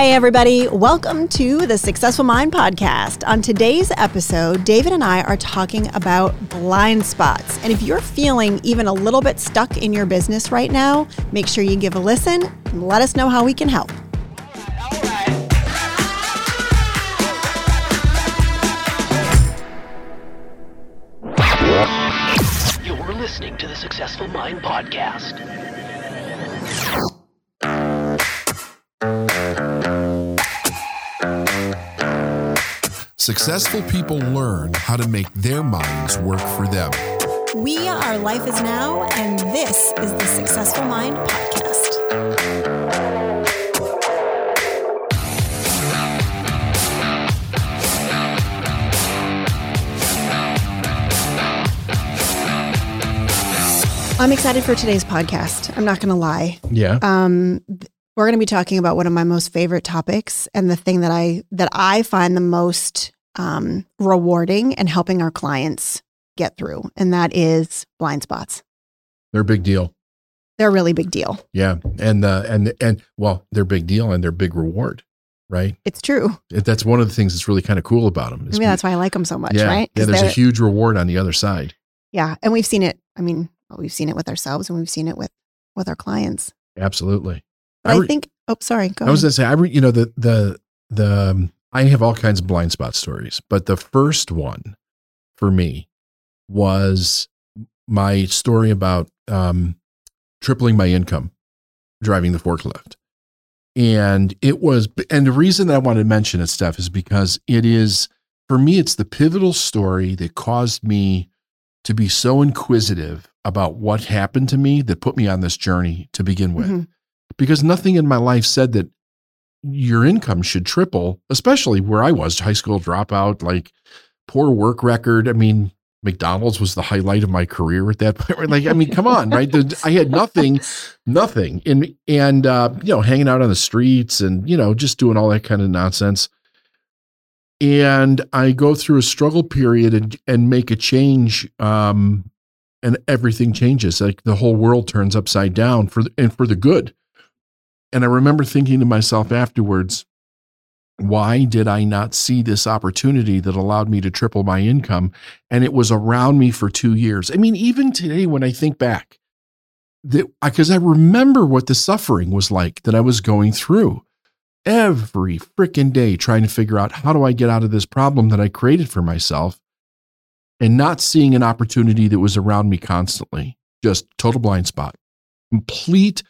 Hey, everybody. Welcome to the Successful Mind podcast. On today's episode, David and I are talking about blind spots. And if you're feeling even a little bit stuck in your business right now, make sure you give a listen and let us know how we can help. You're listening to the Successful Mind Podcast. Successful people learn how to make their minds work for them. We are Life is Now, and this is the Successful Mind podcast. I'm excited for today's podcast. I'm not going to lie. Yeah. Um, we're going to be talking about one of my most favorite topics and the thing that I that I find the most um, rewarding and helping our clients get through, and that is blind spots. they're a big deal. They're a really big deal. Yeah. And uh, and and well, they're a big deal and they're a big reward, right? It's true. That's one of the things that's really kind of cool about them. I mean, that's why I like them so much, yeah, right? Yeah, there's a huge reward on the other side. yeah, and we've seen it. I mean, well, we've seen it with ourselves, and we've seen it with with our clients. Absolutely. But I, re- think. Oh, sorry. Go I was gonna say, I re, you know, the the the um, I have all kinds of blind spot stories, but the first one for me was my story about um, tripling my income driving the forklift, and it was, and the reason that I wanted to mention it, Steph, is because it is for me, it's the pivotal story that caused me to be so inquisitive about what happened to me that put me on this journey to begin with Mhm. because nothing in my life said that your income should triple, especially where I was, high school dropout, like poor work record. I mean, McDonald's was the highlight of my career at that point. Like, I mean, come on, right? I had nothing, nothing, and and uh, you know, hanging out on the streets and you know, just doing all that kind of nonsense. And I go through a struggle period and and make a change, um, and everything changes. Like the whole world turns upside down for the, and for the good. And I remember thinking to myself afterwards, why did I not see this opportunity that allowed me to triple my income? And it was around me for two years. I mean, even today, when I think back, because I remember what the suffering was like that I was going through every freaking day, trying to figure out how do I get out of this problem that I created for myself and not seeing an opportunity that was around me constantly. Just total blind spot, complete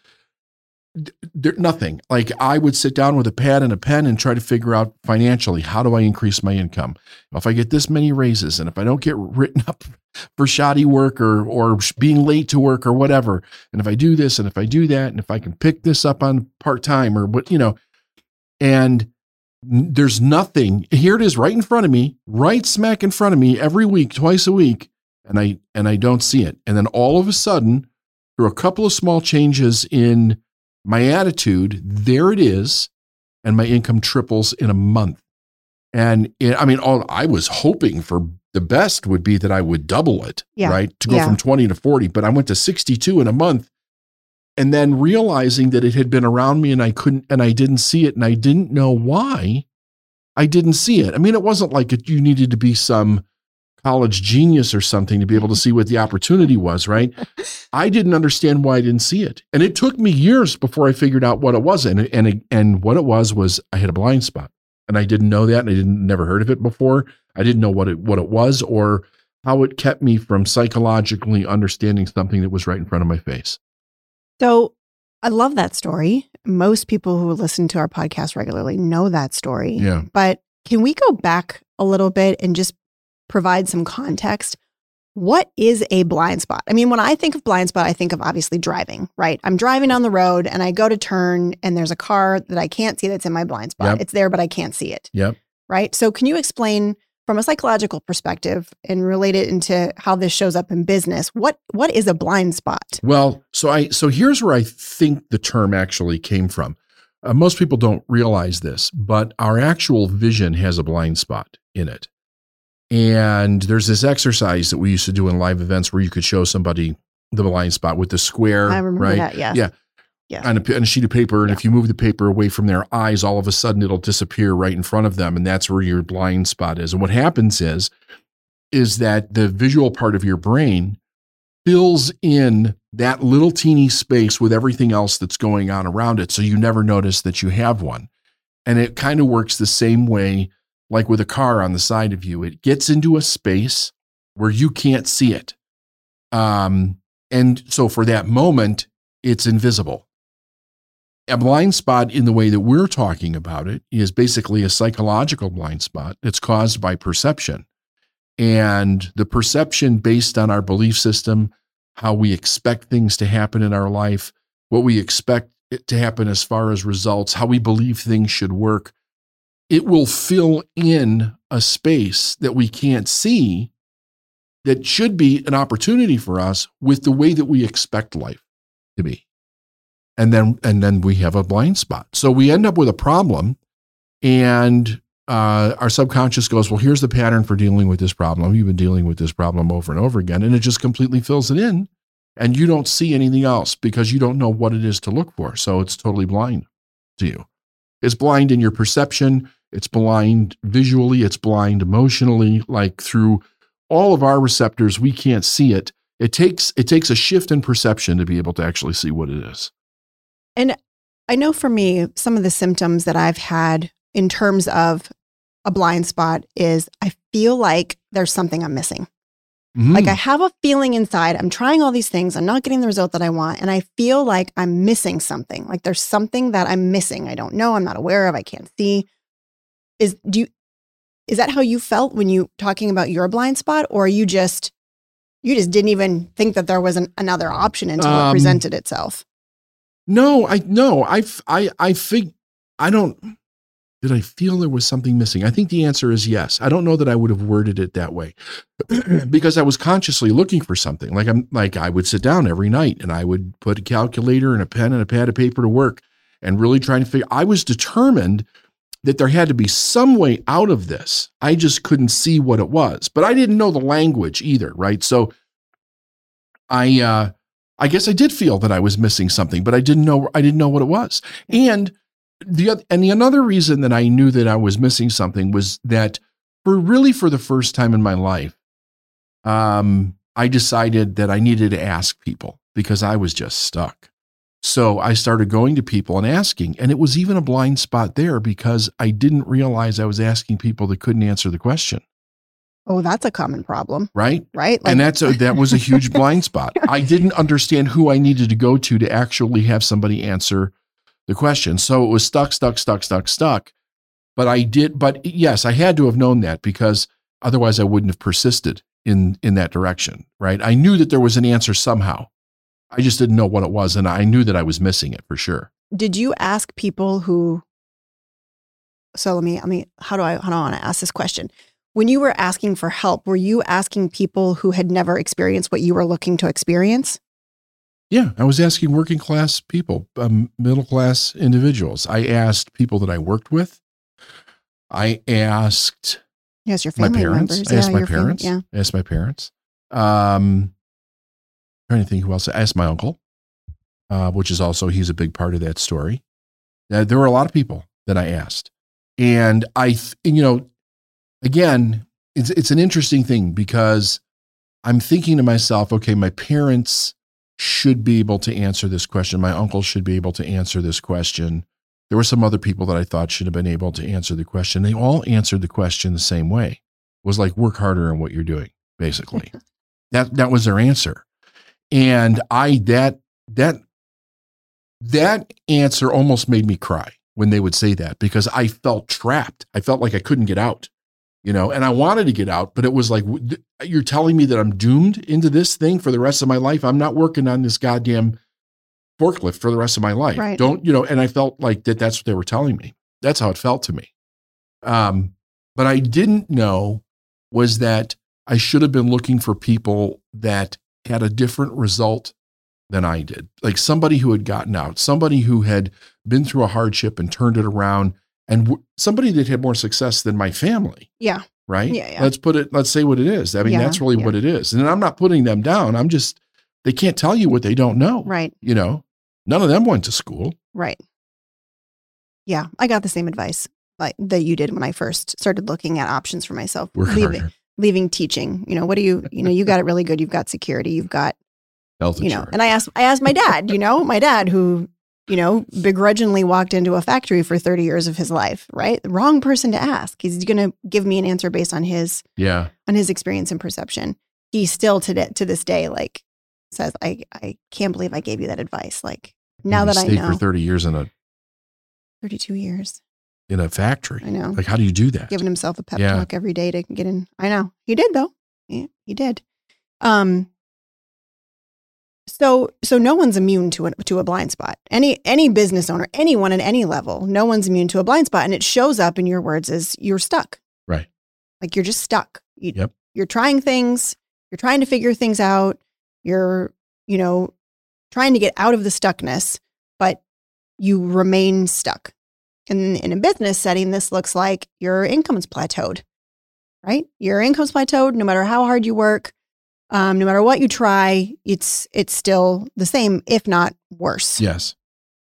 there, nothing. Like I would sit down with a pad and a pen and try to figure out financially how do I increase my income. If I get this many raises, and if I don't get written up for shoddy work or or being late to work or whatever, and if I do this and if I do that, and if I can pick this up on part time or what you know, and there's nothing. Here it is, right in front of me, right smack in front of me, every week, twice a week, and I and I don't see it. And then all of a sudden, through a couple of small changes in my attitude, there it is, and my income triples in a month. And it, I mean, all I was hoping for the best would be that I would double it, Yeah. right? To go Yeah. from 20 to 40, but I went to 62 in a month. And then realizing that it had been around me and I couldn't, and I didn't see it, and I didn't know why I didn't see it. I mean, it wasn't like it, you needed to be some college genius or something to be able to mm-hmm. see what the opportunity was, right? I didn't understand why I didn't see it. And it took me years before I figured out what it was. And, and, and what it was was I had a blind spot and I didn't know that. And I didn't never heard of it before. I didn't know what it, what it was or how it kept me from psychologically understanding something that was right in front of my face. So I love that story. Most people who listen to our podcast regularly know that story. Yeah. But can we go back a little bit and just provide some context? What is a blind spot? I mean, when I think of blind spot, I think of obviously driving, right? I'm driving down the road and I go to turn and there's a car that I can't see that's in my blind spot. Yep. It's there, but I can't see it, Yep. right? So, can you explain from a psychological perspective and relate it into how this shows up in business? What what is a blind spot? Well, so I so here's where I think the term actually came from. Uh, most people don't realize this, but our actual vision has a blind spot in it. And there's this exercise that we used to do in live events where you could show somebody the blind spot with the square, I remember right? that. Yes. Yeah. Yes. on a, on a sheet of paper. And Yeah. if you move the paper away from their eyes, all of a sudden it'll disappear right in front of them. And that's where your blind spot is. And what happens is, is that the visual part of your brain fills in that little teeny space with everything else that's going on around it. So you never notice that you have one. And it kind of works the same way, like with a car on the side of you. It gets into a space where you can't see it. Um, and so for that moment, it's invisible. A blind spot, in the way that we're talking about it, is basically a psychological blind spot that's caused by perception. And the perception based on our belief system, how we expect things to happen in our life, what we expect it to happen as far as results, how we believe things should work, it will fill in a space that we can't see that should be an opportunity for us with the way that we expect life to be. And then and then we have a blind spot. So we end up with a problem and uh, our subconscious goes, well, here's the pattern for dealing with this problem. You've been dealing with this problem over and over again, and it just completely fills it in, and you don't see anything else because you don't know what it is to look for. So it's totally blind to you. It's blind in your perception. It's blind visually. It's blind emotionally. Like through all of our receptors, we can't see it. It takes it takes a shift in perception to be able to actually see what it is. And I know for me, some of the symptoms that I've had in terms of a blind spot is I feel like there's something I'm missing. Like Mm. I have a feeling inside, I'm trying all these things, I'm not getting the result that I want, and I feel like I'm missing something. Like there's something that I'm missing. I don't know, I'm not aware of, I can't see. Is do you is that how you felt when you talking about your blind spot or you just you just didn't even think that there was an, another option until it Um, presented itself? No, I no, i i i think I don't. Did I feel there was something missing? I think the answer is yes. I don't know that I would have worded it that way because I was consciously looking for something. Like I'm like I would sit down every night and I would put a calculator and a pen and a pad of paper to work and really trying to figure. I was determined that there had to be some way out of this. I just couldn't see what it was, but I didn't know the language either, right? So I uh I guess I did feel that I was missing something, but I didn't know I didn't know what it was. And the and the another reason that I knew that I was missing something was that for really for the first time in my life, um, I decided that I needed to ask people because I was just stuck. So I started going to people and asking, and it was even a blind spot there because I didn't realize I was asking people that couldn't answer the question. Oh, that's a common problem, Right. right? and that's a, that was a huge blind spot. I didn't understand who I needed to go to to actually have somebody answer the question. So it was stuck, stuck, stuck, stuck, stuck. But I did. But yes, I had to have known that because otherwise I wouldn't have persisted in in that direction. Right? I knew that there was an answer somehow. I just didn't know what it was, and I knew that I was missing it for sure. did you ask people who so let me i mean how do i how do i want to ask this question when you were asking for help were you asking people who had never experienced what you were looking to experience Yeah, I was asking working class people, um, middle class individuals. I asked people that I worked with. I asked yes your my family parents. members I asked yeah, my parents. yeah I asked my parents. Um, trying to think who else. I asked my uncle, uh, which is also he's a big part of that story. Uh, there were a lot of people that I asked, and I, th- and, you know, again, it's it's an interesting thing because I'm thinking to myself, okay, my parents should be able to answer this question. My uncle should be able to answer this question. There were some other people that I thought should have been able to answer the question. They all answered the question the same way. It was like work harder in what you're doing, basically. that that was their answer. And I that that that answer almost made me cry when they would say that because I felt trapped. I felt like I couldn't get out, you know, and I wanted to get out, but it was like, you're telling me that I'm doomed into this thing for the rest of my life. I'm not working on this goddamn forklift for the rest of my life. Right. Don't, you know, and I felt like that that's what they were telling me. That's how it felt to me. Um, but I didn't know was that I should have been looking for people that had a different result than I did. Like somebody who had gotten out, somebody who had been through a hardship and turned it around, and w- somebody that had more success than my family, yeah right? Yeah, yeah. Let's put it, let's say what it is. I mean, Yeah, that's really yeah. what it is. And I'm not putting them down. I'm just, they can't tell you what they don't know. right You know, None of them went to school. Right. Yeah, I got the same advice like that you did when I first started looking at options for myself. Work leaving, harder. Leaving teaching. You know, what do you, you know, you got it really good. You've got security. You've got, Health you know, and I asked, I asked my dad, you know, my dad who, you know, begrudgingly walked into a factory for 30 years of his life, right? The wrong person to ask. He's going to give me an answer based on his, yeah. on his experience and perception. He still to, to this day, like says, I, I can't believe I gave you that advice. Like now that I know for 30 years in a 32 years, in a factory. I know. Like, how do you do that? giving himself a pep Yeah. talk every day to get in. I know he did though. He, he did. Um. So so no one's immune to a, to a blind spot. Any any business owner, anyone at any level, no one's immune to a blind spot, and it shows up in your words as you're stuck. Right. Like you're just stuck. You, Yep. You're trying things. You're trying to figure things out. You're you know trying to get out of the stuckness, but you remain stuck. And in a business setting, this looks like your income's plateaued, right? Your income's plateaued no matter how hard you work, um, no matter what you try, it's it's still the same, if not worse. Yes.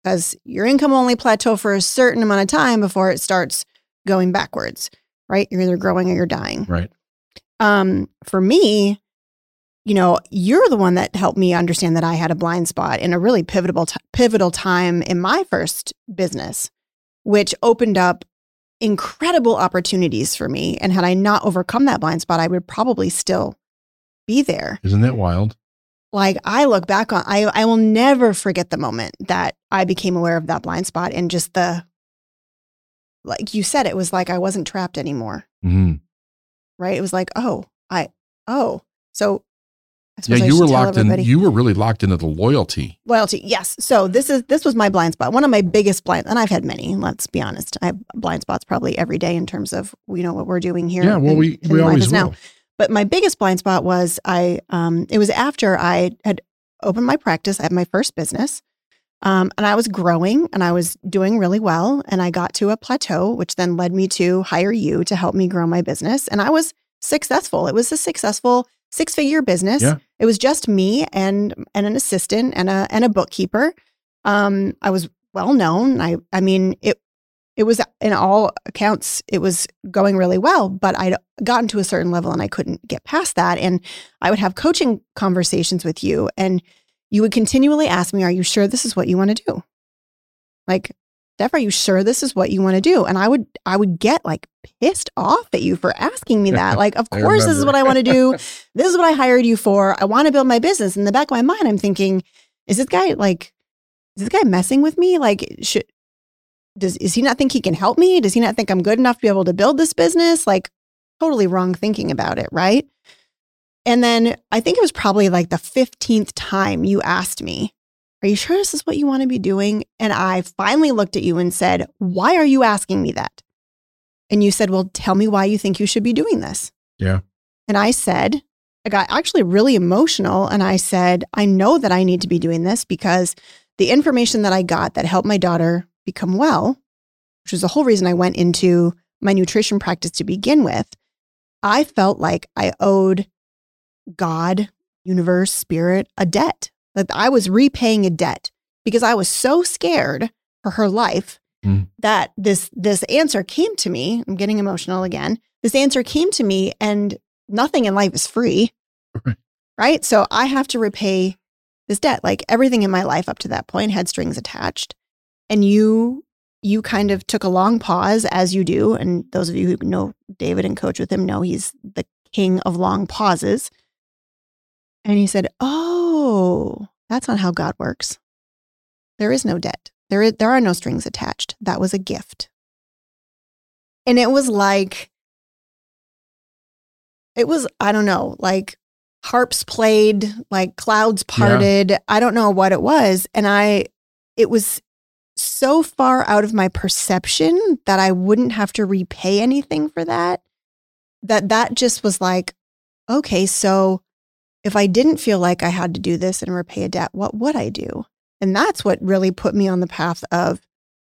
Because your income only plateau for a certain amount of time before it starts going backwards, right? You're either growing or you're dying. Right. Um, for me, you know, you're the one that helped me understand that I had a blind spot in a really pivotal t- pivotal time in my first business, which opened up incredible opportunities for me. And had I not overcome that blind spot, I would probably still be there. Isn't that wild? Like I look back on, I I will never forget the moment that I became aware of that blind spot and just the, like you said, it was like I wasn't trapped anymore Mhm. right? It was like, oh, I, oh, so Yeah, you were locked in. You were really locked into the loyalty. Loyalty, yes. So this is this was my blind spot. One of my biggest blind, and I've had many. Let's be honest, I have blind spots probably every day in terms of you know what we're doing here. yeah. Well, in- we we always will. now. But my biggest blind spot was I. Um, it was after I had opened my practice. I had my first business, um, and I was growing and I was doing really well. And I got to a plateau, which then led me to hire you to help me grow my business. And I was successful. It was a successful six figure business. Yeah. It was just me and and an assistant and a and a bookkeeper. Um, I was well known. I I mean it it was in all accounts it was going really well, but I'd gotten to a certain level and I couldn't get past that. And I would have coaching conversations with you and you would continually ask me, Are you sure this is what you want to do? Like, Steph, are you sure this is what you want to do? And I would I would get like pissed off at you for asking me that. Like, of course this is what I want to do. this is what I hired you for. I want to build my business. In the back of my mind, I'm thinking, is this guy like is this guy messing with me? Like, should does is he not think he can help me? Does he not think I'm good enough to be able to build this business? Like, totally wrong thinking about it, right? And then I think it was probably like the 15th time you asked me, Are you sure this is what you want to be doing? And I finally looked at you and said, Why are you asking me that? And you said, Well, tell me why you think you should be doing this. Yeah. And I said, I got actually really emotional. And I said, I know that I need to be doing this because the information that I got that helped my daughter become well, which was the whole reason I went into my nutrition practice to begin with, I felt like I owed God, universe, spirit a debt. That I was repaying a debt because I was so scared for her life Mm. that this this answer came to me. I'm getting emotional again. This answer came to me and nothing in life is free. Right. Right? So I have to repay this debt. Like everything in my life up to that point had strings attached. And you you kind of took a long pause as you do and those of you who know David and coach with him know he's the king of long pauses. And he said, "Oh, that's not how God works. There is no debt. There is, there are no strings attached. That was a gift." And it was like it was I don't know, like harps played, like clouds parted. I don't know what it was, and I it was so far out of my perception that I wouldn't have to repay anything for that. That that just was like, okay, so if I didn't feel like I had to do this and repay a debt, what would I do? And that's what really put me on the path of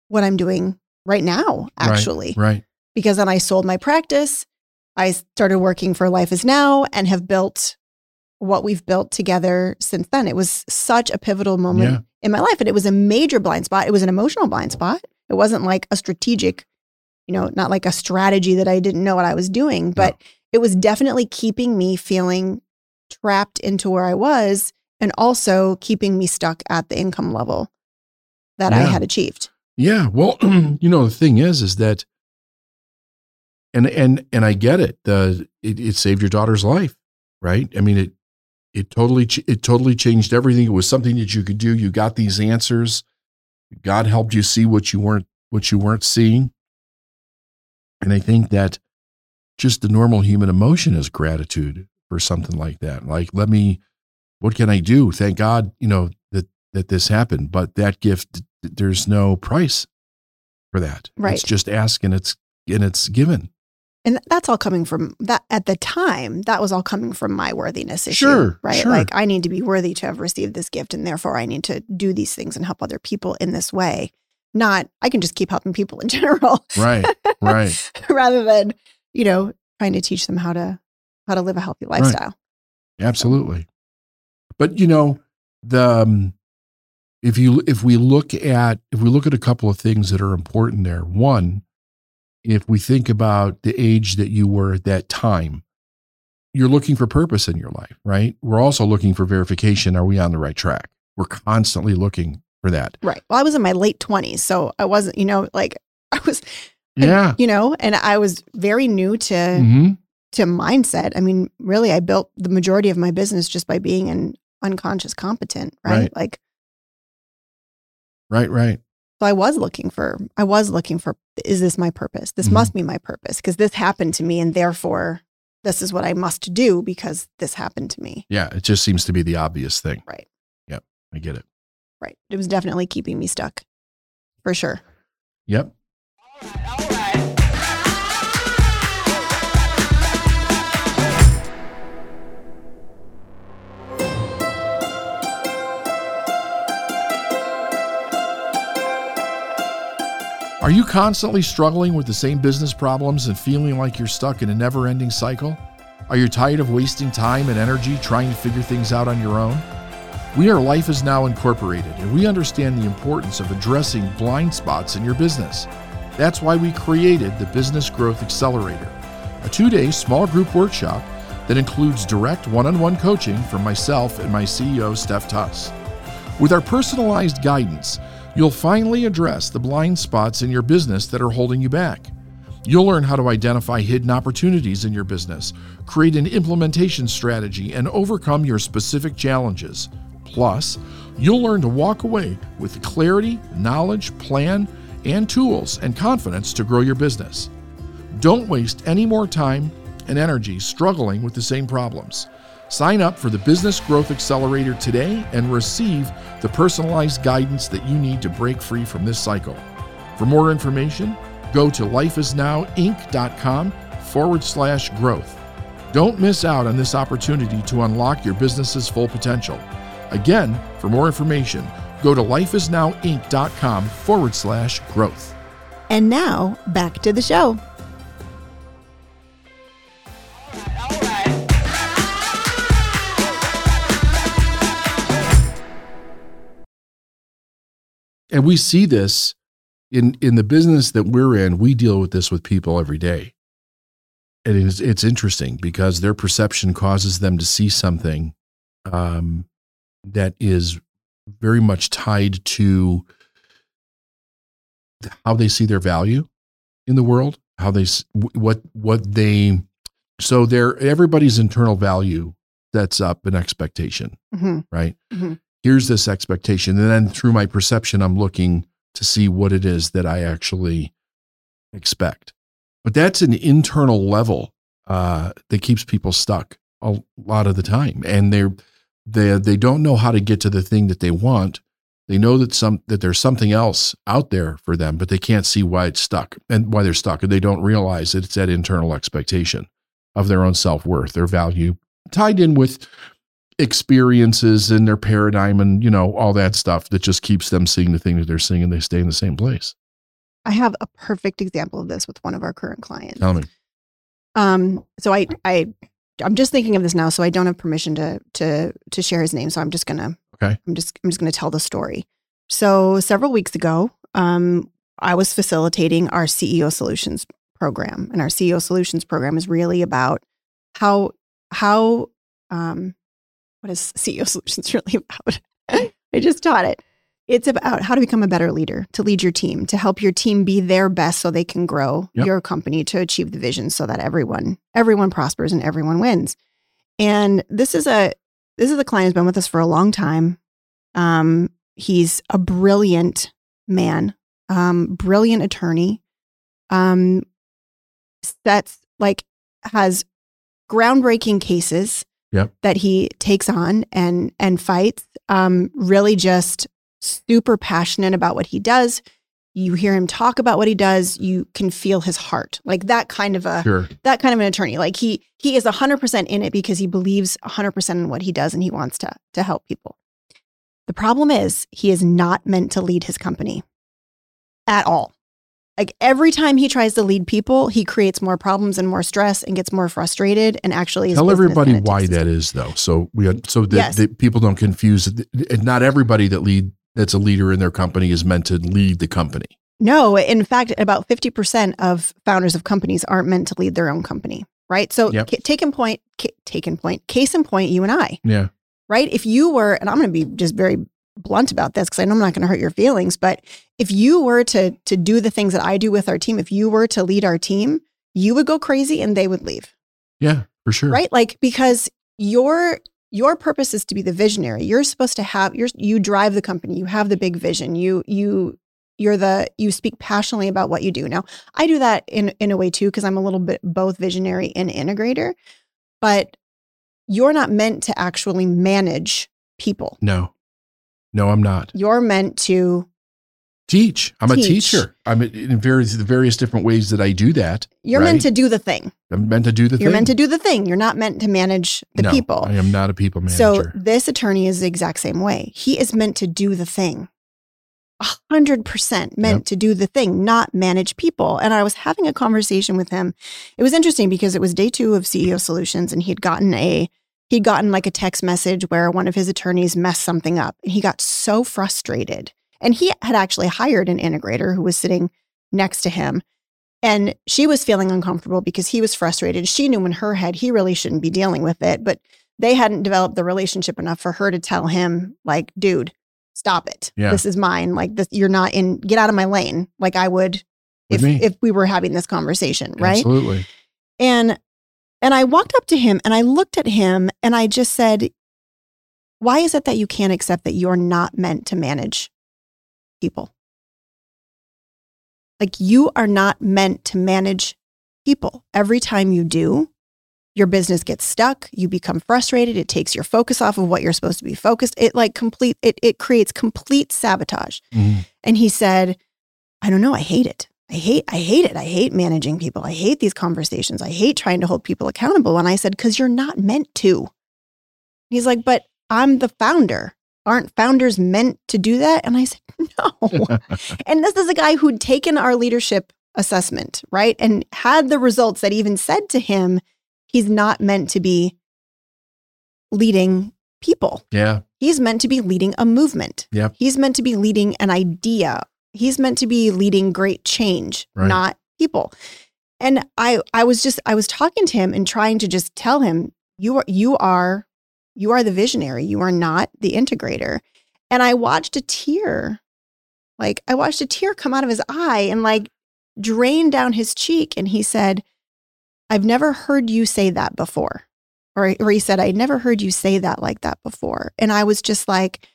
what I'm doing right now, actually. Right. Because then I sold my practice. I started working for Life is Now and have built what we've built together since then. It was such a pivotal moment Yeah. in my life. And it was a major blind spot. It was an emotional blind spot. It wasn't like a strategic, you know, not like a strategy that I didn't know what I was doing, but it was definitely keeping me feeling trapped into where I was and also keeping me stuck at the income level that I had achieved. Yeah. Well, you know, the thing is, is that, and and and I get it. The it, it saved your daughter's life, right? I mean, it it totally it totally changed everything. It was something that you could do. You got these answers. God helped you see what you weren't what you weren't seeing. And I think that just the normal human emotion is gratitude for something like that. Like, let me, what can I do? Thank God, you know that that this happened. But that gift, there's no price for that. Right. It's just ask and it's and it's given. And that's all coming from that at the time, that was all coming from my worthiness issue. Sure, Right. sure. Like I need to be worthy to have received this gift and therefore I need to do these things and help other people in this way. Not I can just keep helping people in general Right. right. rather than, you know, trying to teach them how to how to live a healthy lifestyle. Absolutely. But you know, the um, if you if we look at if we look at a couple of things that are important there. One, if we think about the age that you were at that time, you're looking for purpose in your life, right? We're also looking for verification. Are we on the right track? We're constantly looking for that. Right. Well, I was in my late 20s, so I wasn't, you know, like I was, Yeah. you know, and I was very new to hmm to mindset. I mean, really, I built the majority of my business just by being an unconscious competent, right? Right. Like, Right. Right. so I was looking for, I was looking for, is this my purpose? This Mhm. must be my purpose because this happened to me, and therefore, this is what I must do because this happened to me. Yeah. It just seems to be the obvious thing. Right. Yep. I get it. Right. It was definitely keeping me stuck, for sure. Yep. Are you constantly struggling with the same business problems and feeling like you're stuck in a never ending cycle? Are you tired of wasting time and energy trying to figure things out on your own? We are Life is Now Incorporated, and we understand the importance of addressing blind spots in your business. That's why we created the Business Growth Accelerator, a two day small group workshop that includes direct one on one coaching from myself and my CEO, Steph Tuss. With our personalized guidance, you'll finally address the blind spots in your business that are holding you back. You'll learn how to identify hidden opportunities in your business, create an implementation strategy, and overcome your specific challenges. Plus, you'll learn to walk away with clarity, knowledge, plan, and tools and confidence to grow your business. Don't waste any more time and energy struggling with the same problems. Sign up for the Business Growth Accelerator today and receive the personalized guidance that you need to break free from this cycle. For more information, go to lifeisnowinc.com forward slash growth. Don't miss out on this opportunity to unlock your business's full potential. Again, for more information, go to lifeisnowinc.com forward slash growth. And now back to the show. And we see this in in the business that we're in. We deal with this with people every day, and it's it's interesting because their perception causes them to see something um, that is very much tied to how they see their value in the world, how they what what they so their everybody's internal value sets up an expectation hmm right? Mhm. Here's this expectation. And then through my perception, I'm looking to see what it is that I actually expect. But that's an internal level uh, that keeps people stuck a lot of the time. And they're, they, they don't know how to get to the thing that they want. They know that some that there's something else out there for them, but they can't see why it's stuck and why they're stuck. And they don't realize that it's that internal expectation of their own self-worth, their value, tied in with experiences and their paradigm and you know all that stuff that just keeps them seeing the thing that they're seeing and they stay in the same place I have a perfect example of this with one of our current clients. tell me Um, so I I I'm just thinking of this now, so I don't have permission to to to share his name. So I'm just gonna Okay. I'm just I'm just gonna tell the story. So several weeks ago, um, I was facilitating our CEO Solutions program, and our CEO Solutions program is really about how how um, what is CEO Solutions really about? I just taught it. It's about how to become a better leader, to lead your team, to help your team be their best so they can grow Yep. your company to achieve the vision so that everyone everyone prospers and everyone wins. And this is a this is a client who's been with us for a long time. Um, he's a brilliant man, um, brilliant attorney. Um, that's like has groundbreaking cases Yep. that he takes on and and fights. Um, really just super passionate about what he does. You hear him talk about what he does, you can feel his heart. Like that kind of a Sure. that kind of an attorney. Like he he is 100% in it because he believes 100% in what he does and he wants to to help people. The problem is he is not meant to lead his company at all. Like every time he tries to lead people, he creates more problems and more stress and gets more frustrated and actually Tell everybody why that is, though. So we so that, Yes. that people don't confuse. it. Not everybody that lead that's a leader in their company is meant to lead the company. No, in fact, about 50% of founders of companies aren't meant to lead their own company, right? So Yep. ca- take in point, ca- take in point, case in point, you and I, Yeah. right? If you were, and I'm going to be just very blunt about this because I know I'm not going to hurt your feelings, but if you were to to do the things that I do with our team, if you were to lead our team, you would go crazy and they would leave, Yeah. For sure. right? Like because your your purpose is to be the visionary. You're supposed to have you're you drive the company. You have the big vision. You you you're the you speak passionately about what you do. Now, I do that in in a way too because I'm a little bit both visionary and integrator, but you're not meant to actually manage people. No. No, I'm not. You're meant to Teach. I'm a teacher. I'm in various the various different ways that I do that. you're Right. meant to do the thing. I'm meant to do the You're thing. meant to do the thing. You're not meant to manage the No, people. I am not a people manager. So this attorney is the exact same way. He is meant to do the thing. A hundred percent meant Yep. to do the thing, not manage people. And I was having a conversation with him. It was interesting because it was day two of CEO Solutions, and he'd gotten a he'd gotten like a text message where one of his attorneys messed something up, and he got so frustrated. And he had actually hired an integrator who was sitting next to him. And she was feeling uncomfortable because he was frustrated. She knew in her head he really shouldn't be dealing with it, but they hadn't developed the relationship enough for her to tell him, like, dude, stop it. Yeah. This is mine. Like this, you're not in, get out of my lane. Like I would if if we were having this conversation, right? Absolutely. And and I walked up to him and I looked at him and I just said, Why is it that you can't accept that you're not meant to manage people? Like you are not meant to manage people. Every time you do, your business gets stuck, you become frustrated, it takes your focus off of what you're supposed to be focused. It like complete it it creates complete sabotage. Mhm. And he said, I don't know, I hate it. I hate I hate it. I hate managing people. I hate these conversations. I hate trying to hold people accountable. And I said, "Cuz you're not meant to." He's like, "But I'm the founder. Aren't founders meant to do that?" And I said, "No." and this is a guy who'd taken our leadership assessment, right? And had the results that even said to him, he's not meant to be leading people. yeah. He's meant to be leading a movement. Yeah. He's meant to be leading an idea. He's meant to be leading great change, Right. not people. And I I was just I was talking to him and trying to just tell him you are you are you are the visionary. You are not the integrator. And I watched a tear. Like I watched a tear come out of his eye and like drain down his cheek and he said, "I've never heard you say that before." Or, or he said, I never heard you say that like that before. And I was just like,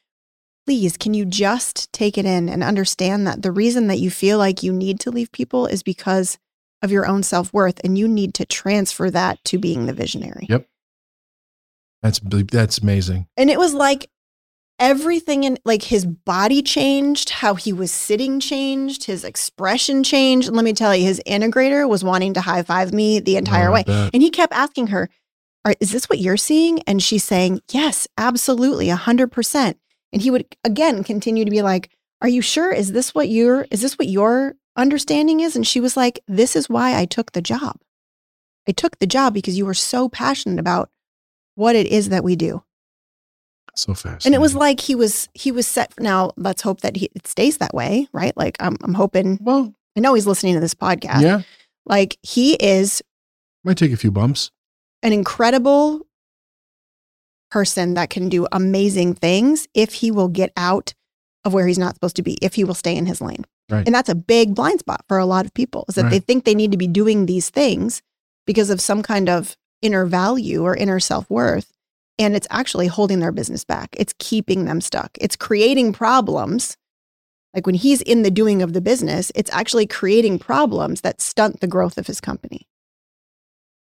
please, can you just take it in and understand that the reason that you feel like you need to leave people is because of your own self worth and you need to transfer that to being the visionary. Yep. That's that's amazing. And it was like everything in like his body changed, how he was sitting changed, his expression changed. And let me tell you, his integrator was wanting to high five me the entire Oh, way. bet. And he kept asking her, Is this what you're seeing? And she's saying, Yes, absolutely, 100%. And he would again continue to be like, Are you sure? Is this what you're, is this what your understanding is? And she was like, This is why I took the job. I took the job because you were so passionate about what it is that we do. So fast. And it was like he was he was set now let's hope that he it stays that way, right? Like I'm I'm hoping well, I know he's listening to this podcast. yeah, Like he is might take a few bumps. an incredible person that can do amazing things if he will get out of where he's not supposed to be, if he will stay in his lane. Right. And that's a big blind spot for a lot of people is that they think they need to be doing these things because of some kind of inner value or inner self worth. And it's actually holding their business back. It's keeping them stuck. It's creating problems. Like when he's in the doing of the business, it's actually creating problems that stunt the growth of his company.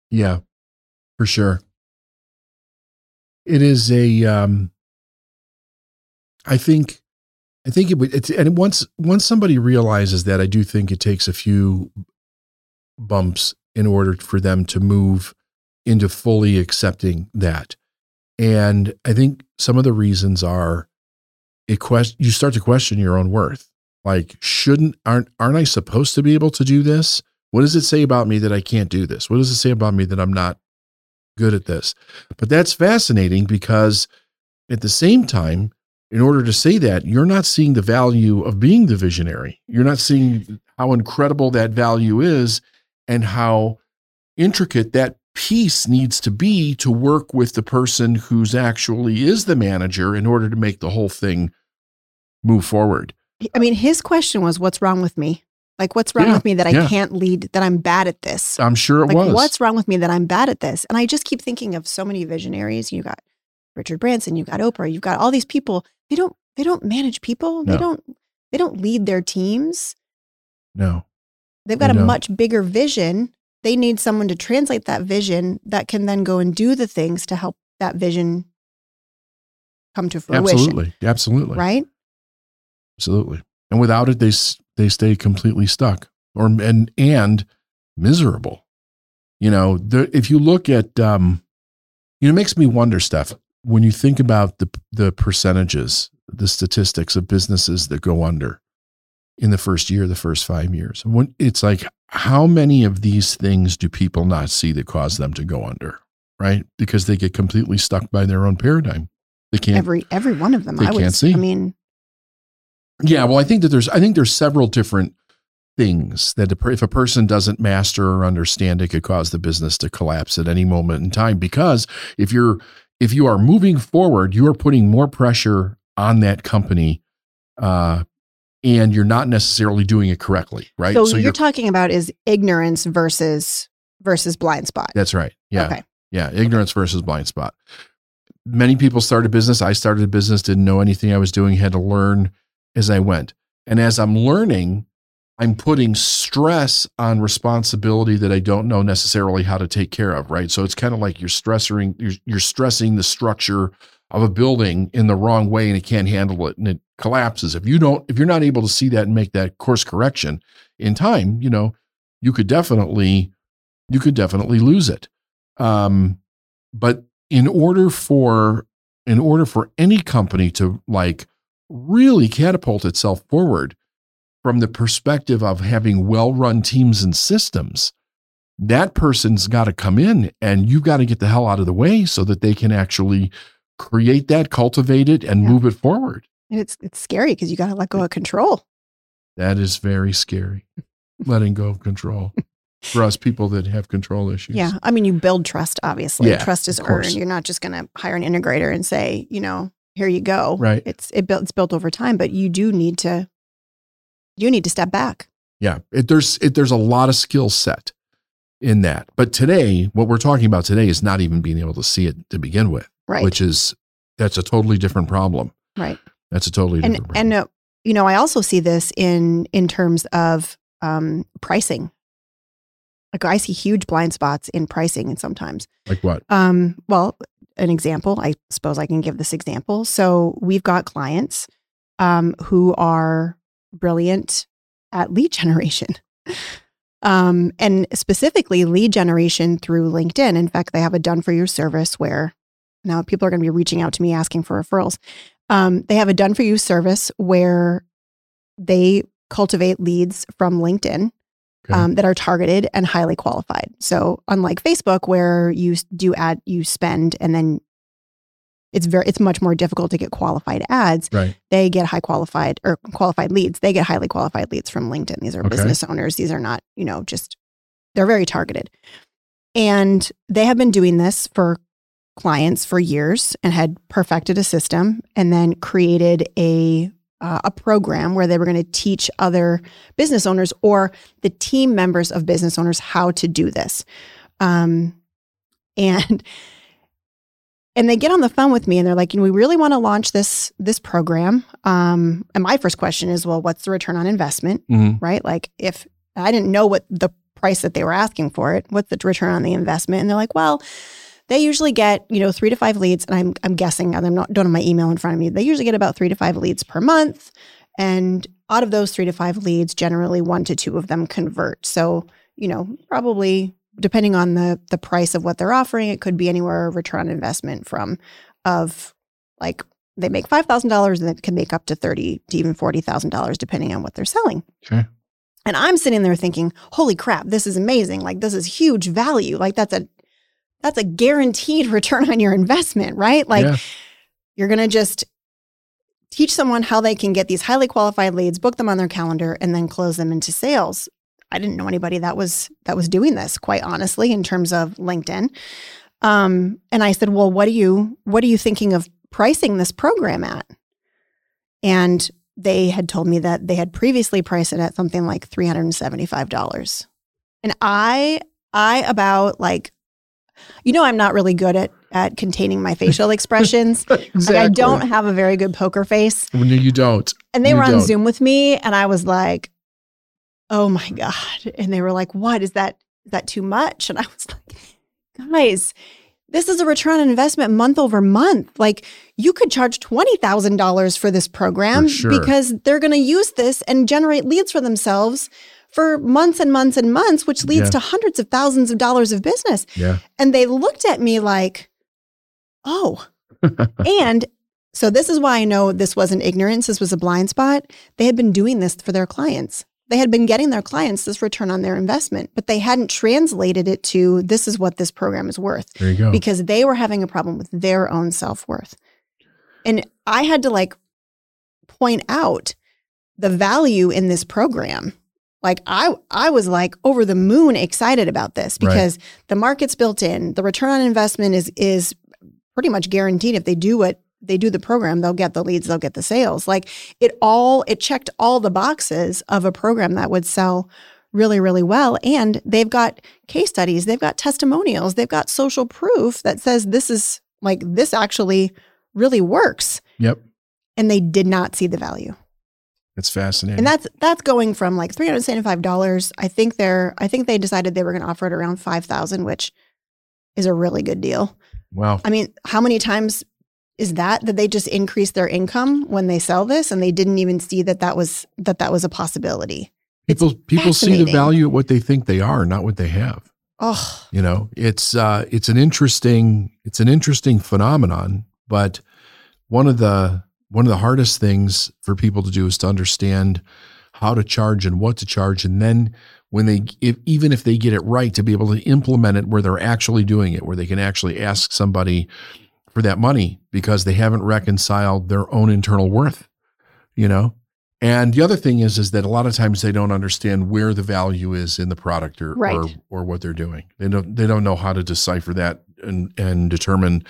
Yeah, for sure. It is a. Um, I think, I think it would. It's, and once once somebody realizes that, I do think it takes a few bumps in order for them to move into fully accepting that. And I think some of the reasons are, it quest. You start to question your own worth. Like, shouldn't aren't aren't I supposed to be able to do this? What does it say about me that I can't do this? What does it say about me that I'm not good at this? But that's fascinating because at the same time, in order to say that, you're not seeing the value of being the visionary. You're not seeing how incredible that value is and how intricate that piece needs to be to work with the person who's actually is the manager in order to make the whole thing move forward. I mean, his question was, "What's wrong with me? Like, what's wrong Yeah, with me that I yeah. can't lead? That I'm bad at this? I'm sure it like, was. what's wrong with me that I'm bad at this?" And I just keep thinking of so many visionaries. You got Richard Branson, you got Oprah, you've got all these people. They don't they don't manage people. They don't they don't lead their teams. no. They've got They a don't. much bigger vision. They need someone to translate that vision that can then go and do the things to help that vision come to fruition. Absolutely. Absolutely. Right? Absolutely. And without it, they they stay completely stuck or and and miserable. You know, the, if you look at, um, you know, it makes me wonder, Steph, when you think about the the percentages, the statistics of businesses that go under in the first year, the first five years. When it's like, how many of these things do people not see that cause them to go under? Right, because they get completely stuck by their own paradigm. They can't Every every one of them. They I would can't see. I mean, Yeah, well, I think that there's I think there's several different things that if a person doesn't master or understand, it could cause the business to collapse at any moment in time. Because if you're if you are moving forward, you are putting more pressure on that company, uh, and you're not necessarily doing it correctly, right? So, what you're, talking about is ignorance versus versus blind spot. that's right. Yeah, Okay. yeah, ignorance versus blind spot. Many people started a business. I started a business, didn't know anything I was doing, had to learn as I went. And as I'm learning, I'm putting stress on responsibility that I don't know necessarily how to take care of, right? So it's kind of like you're stressing you're, you're stressing the structure of a building in the wrong way and it can't handle it and it collapses. If you don't if you're not able to see that and make that course correction in time, you know, you could definitely you could definitely lose it. Um but in order for in order for any company to like really catapult itself forward from the perspective of having well-run teams and systems that person's got to come in and you've got to get the hell out of the way so that they can actually create that cultivate it and Yeah. move it forward And it's it's scary because you got to let go of control. that is very scary letting go of control for us people that have control issues Yeah. I mean, you build trust, obviously. Yeah, trust is earned. You're not just going to hire an integrator and say, you know, here you go. Right. It's it built it's built over time, but you do need to you need to step back. Yeah, it, there's it, there's a lot of skill set in that. But today, what we're talking about today is not even being able to see it to begin with, Right. which is that's a totally different problem. right. That's a totally And different problem. and uh, you know, I also see this in in terms of um pricing. Like I see huge blind spots in pricing and sometimes. like what? Um, well, an example, I suppose I can give this example. So we've got clients um, who are brilliant at lead generation. Um, and specifically lead generation through LinkedIn. In fact, they have a done for you service where now people are going to be reaching out to me asking for referrals. Um, they have a done for you service where they cultivate leads from LinkedIn Okay. um, that are targeted and highly qualified. So unlike Facebook, where you do ad, you spend, and then it's very it's much more difficult to get qualified ads. right. They get high qualified or qualified leads. They get highly qualified leads from LinkedIn. These are Okay. business owners. These are not you know just they're very targeted, and they have been doing this for clients for years and had perfected a system and then created a uh, a program where they were going to teach other business owners or the team members of business owners how to do this. Um, and and they get on the phone with me and they're like, you know, we really want to launch this this program. Um, and my first question is, well, what's the return on investment? Mhm. Right? Like if I didn't know what the price that they were asking for it, what's the return on the investment? And they're like, well, they usually get, you know, three to five leads. And I'm I'm guessing, and I'm not don't have my email in front of me. They usually get about three to five leads per month. And out of those three to five leads, generally one to two of them convert. So, you know, probably depending on the the price of what they're offering, it could be anywhere a return on investment from of like they make five thousand dollars and it can make up to thirty to even forty thousand dollars depending on what they're selling. Okay. And I'm sitting there thinking, holy crap, this is amazing. Like this is huge value. Like that's a that's a guaranteed return on your investment, right? Like Yeah. you're gonna just teach someone how they can get these highly qualified leads, book them on their calendar, and then close them into sales. I didn't know anybody that was that was doing this, quite honestly, in terms of LinkedIn. Um, and I said, "Well, what do you what are you thinking of pricing this program at?" And they had told me that they had previously priced it at something like three hundred and seventy five dollars. And I I about like, you know, I'm not really good at at containing my facial expressions. exactly. Like I don't have a very good poker face. No, you don't. And they You were on don't. Zoom with me and I was like, "Oh my god." And they were like, "What is that is that too much?" And I was like, "Guys, this is a return on investment month over month. Like you could charge $20,000 for this program For sure. because they're going to use this and generate leads for themselves for months and months and months, which leads Yeah. to hundreds of thousands of dollars of business." Yeah. And they looked at me like, "Oh, and so this is why I know this wasn't ignorance, this was a blind spot. They had been doing this for their clients. They had been getting their clients this return on their investment, but they hadn't translated it to this is what this program is worth There you go. because they were having a problem with their own self-worth. And I had to like point out the value in this program. Like I I was like over the moon excited about this Right. because the market's built in. The return on investment is is pretty much guaranteed if they do what they do the program, they'll get the leads, they'll get the sales. Like it all it checked all the boxes of a program that would sell really really well and they've got case studies, they've got testimonials, they've got social proof that says this is like this actually really works yep. and they did not see the value. It's fascinating. And that's that's going from like three hundred seventy five dollars. I think they're I think they decided they were going to offer it around five thousand, which is a really good deal. wow. I mean, how many times is that that they just increase their income when they sell this and they didn't even see that that was that that was a possibility? People people see the value at what they think they are, not what they have. Oh, You know, it's uh, it's an interesting it's an interesting phenomenon, but one of the one of the hardest things for people to do is to understand how to charge and what to charge, and then when they if, even if they get it right, to be able to implement it where they're actually doing it, where they can actually ask somebody for that money because they haven't reconciled their own internal worth, you know. And the other thing is, is that a lot of times they don't understand where the value is in the product or or, or what they're doing. They don't they don't know how to decipher that and and determine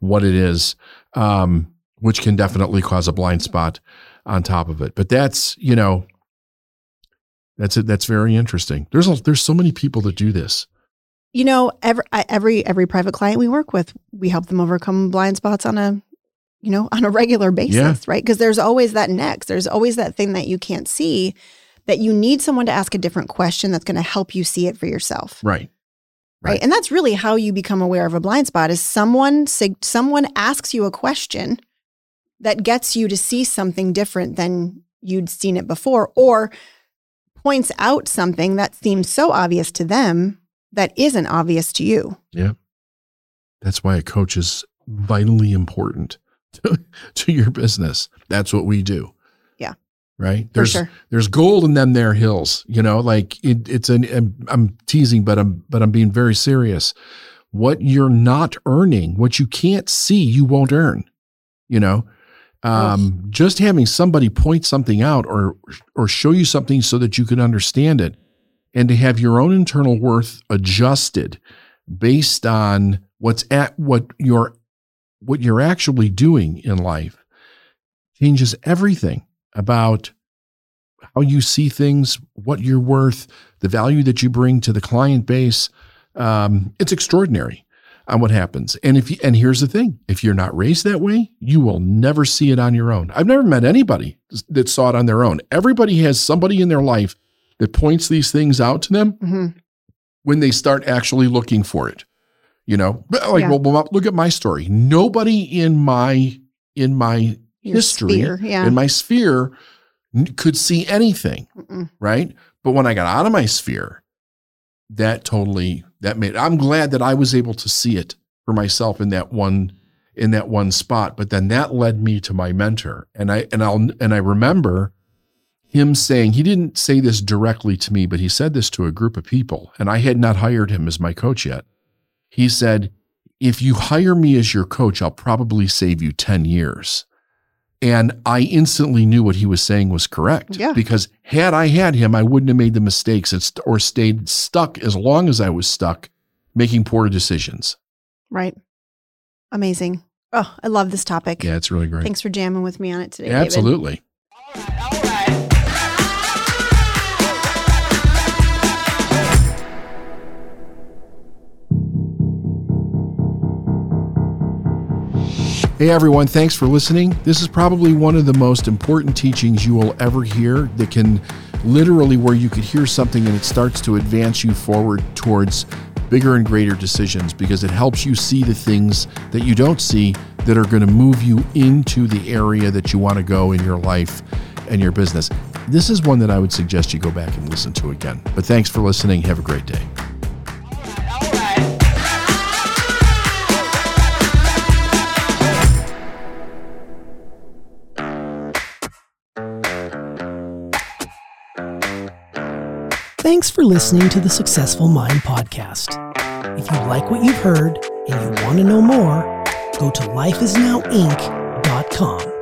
what it is, um, which can definitely cause a blind spot on top of it. But that's you know, that's it. That's very interesting. There's a, there's so many people that do this. you know, every every every private client we work with, we help them overcome blind spots on a you know on a regular basis, Yeah. right? Because there's always that next. There's always that thing that you can't see that you need someone to ask a different question that's going to help you see it for yourself. Right. right? Right. And that's really how you become aware of a blind spot is someone sig- someone asks you a question that gets you to see something different than you'd seen it before or points out something that seems so obvious to them that isn't obvious to you. Yeah. That's why a coach is vitally important to, to your business. That's what we do. Yeah. right? For There's sure. there's gold in them there hills. You know, like it, it's an. I'm, I'm teasing, but I'm but I'm being very serious. What you're not earning, what you can't see, you won't earn. You know, um, just having somebody point something out or or show you something so that you can understand it, and to have your own internal worth adjusted based on what's at what you're what you're actually doing in life changes everything about how you see things, what you're worth, the value that you bring to the client base. Um, it's extraordinary on what happens. And if you, and here's the thing: if you're not raised that way, you will never see it on your own. I've never met anybody that saw it on their own. Everybody has somebody in their life that points these things out to them Mhm. when they start actually looking for it. You know, like Yeah. well, look at my story. Nobody in my in my Your history sphere, yeah. in my sphere could see anything, Mm-mm. right? But when I got out of my sphere, that totally that made I'm glad that I was able to see it for myself in that one in that one spot. But then that led me to my mentor. And I and I'll and I remember him saying he didn't say this directly to me, but he said this to a group of people, and I had not hired him as my coach yet. He said, If you hire me as your coach, I'll probably save you 10 years. And I instantly knew what he was saying was correct. Yeah. Because had I had him, I wouldn't have made the mistakes and or stayed stuck as long as I was stuck making poor decisions. Right. Amazing. Oh, I love this topic. Yeah, it's really great. Thanks for jamming with me on it today. David. Absolutely. Hey everyone, thanks for listening. This is probably one of the most important teachings you will ever hear that can literally where you could hear something and it starts to advance you forward towards bigger and greater decisions because it helps you see the things that you don't see that are going to move you into the area that you want to go in your life and your business. This is one that I would suggest you go back and listen to again. But thanks for listening. Have a great day. Thanks for listening to the Successful Mind podcast. If you like what you've heard and you want to know more, go to lifeisnowinc.com.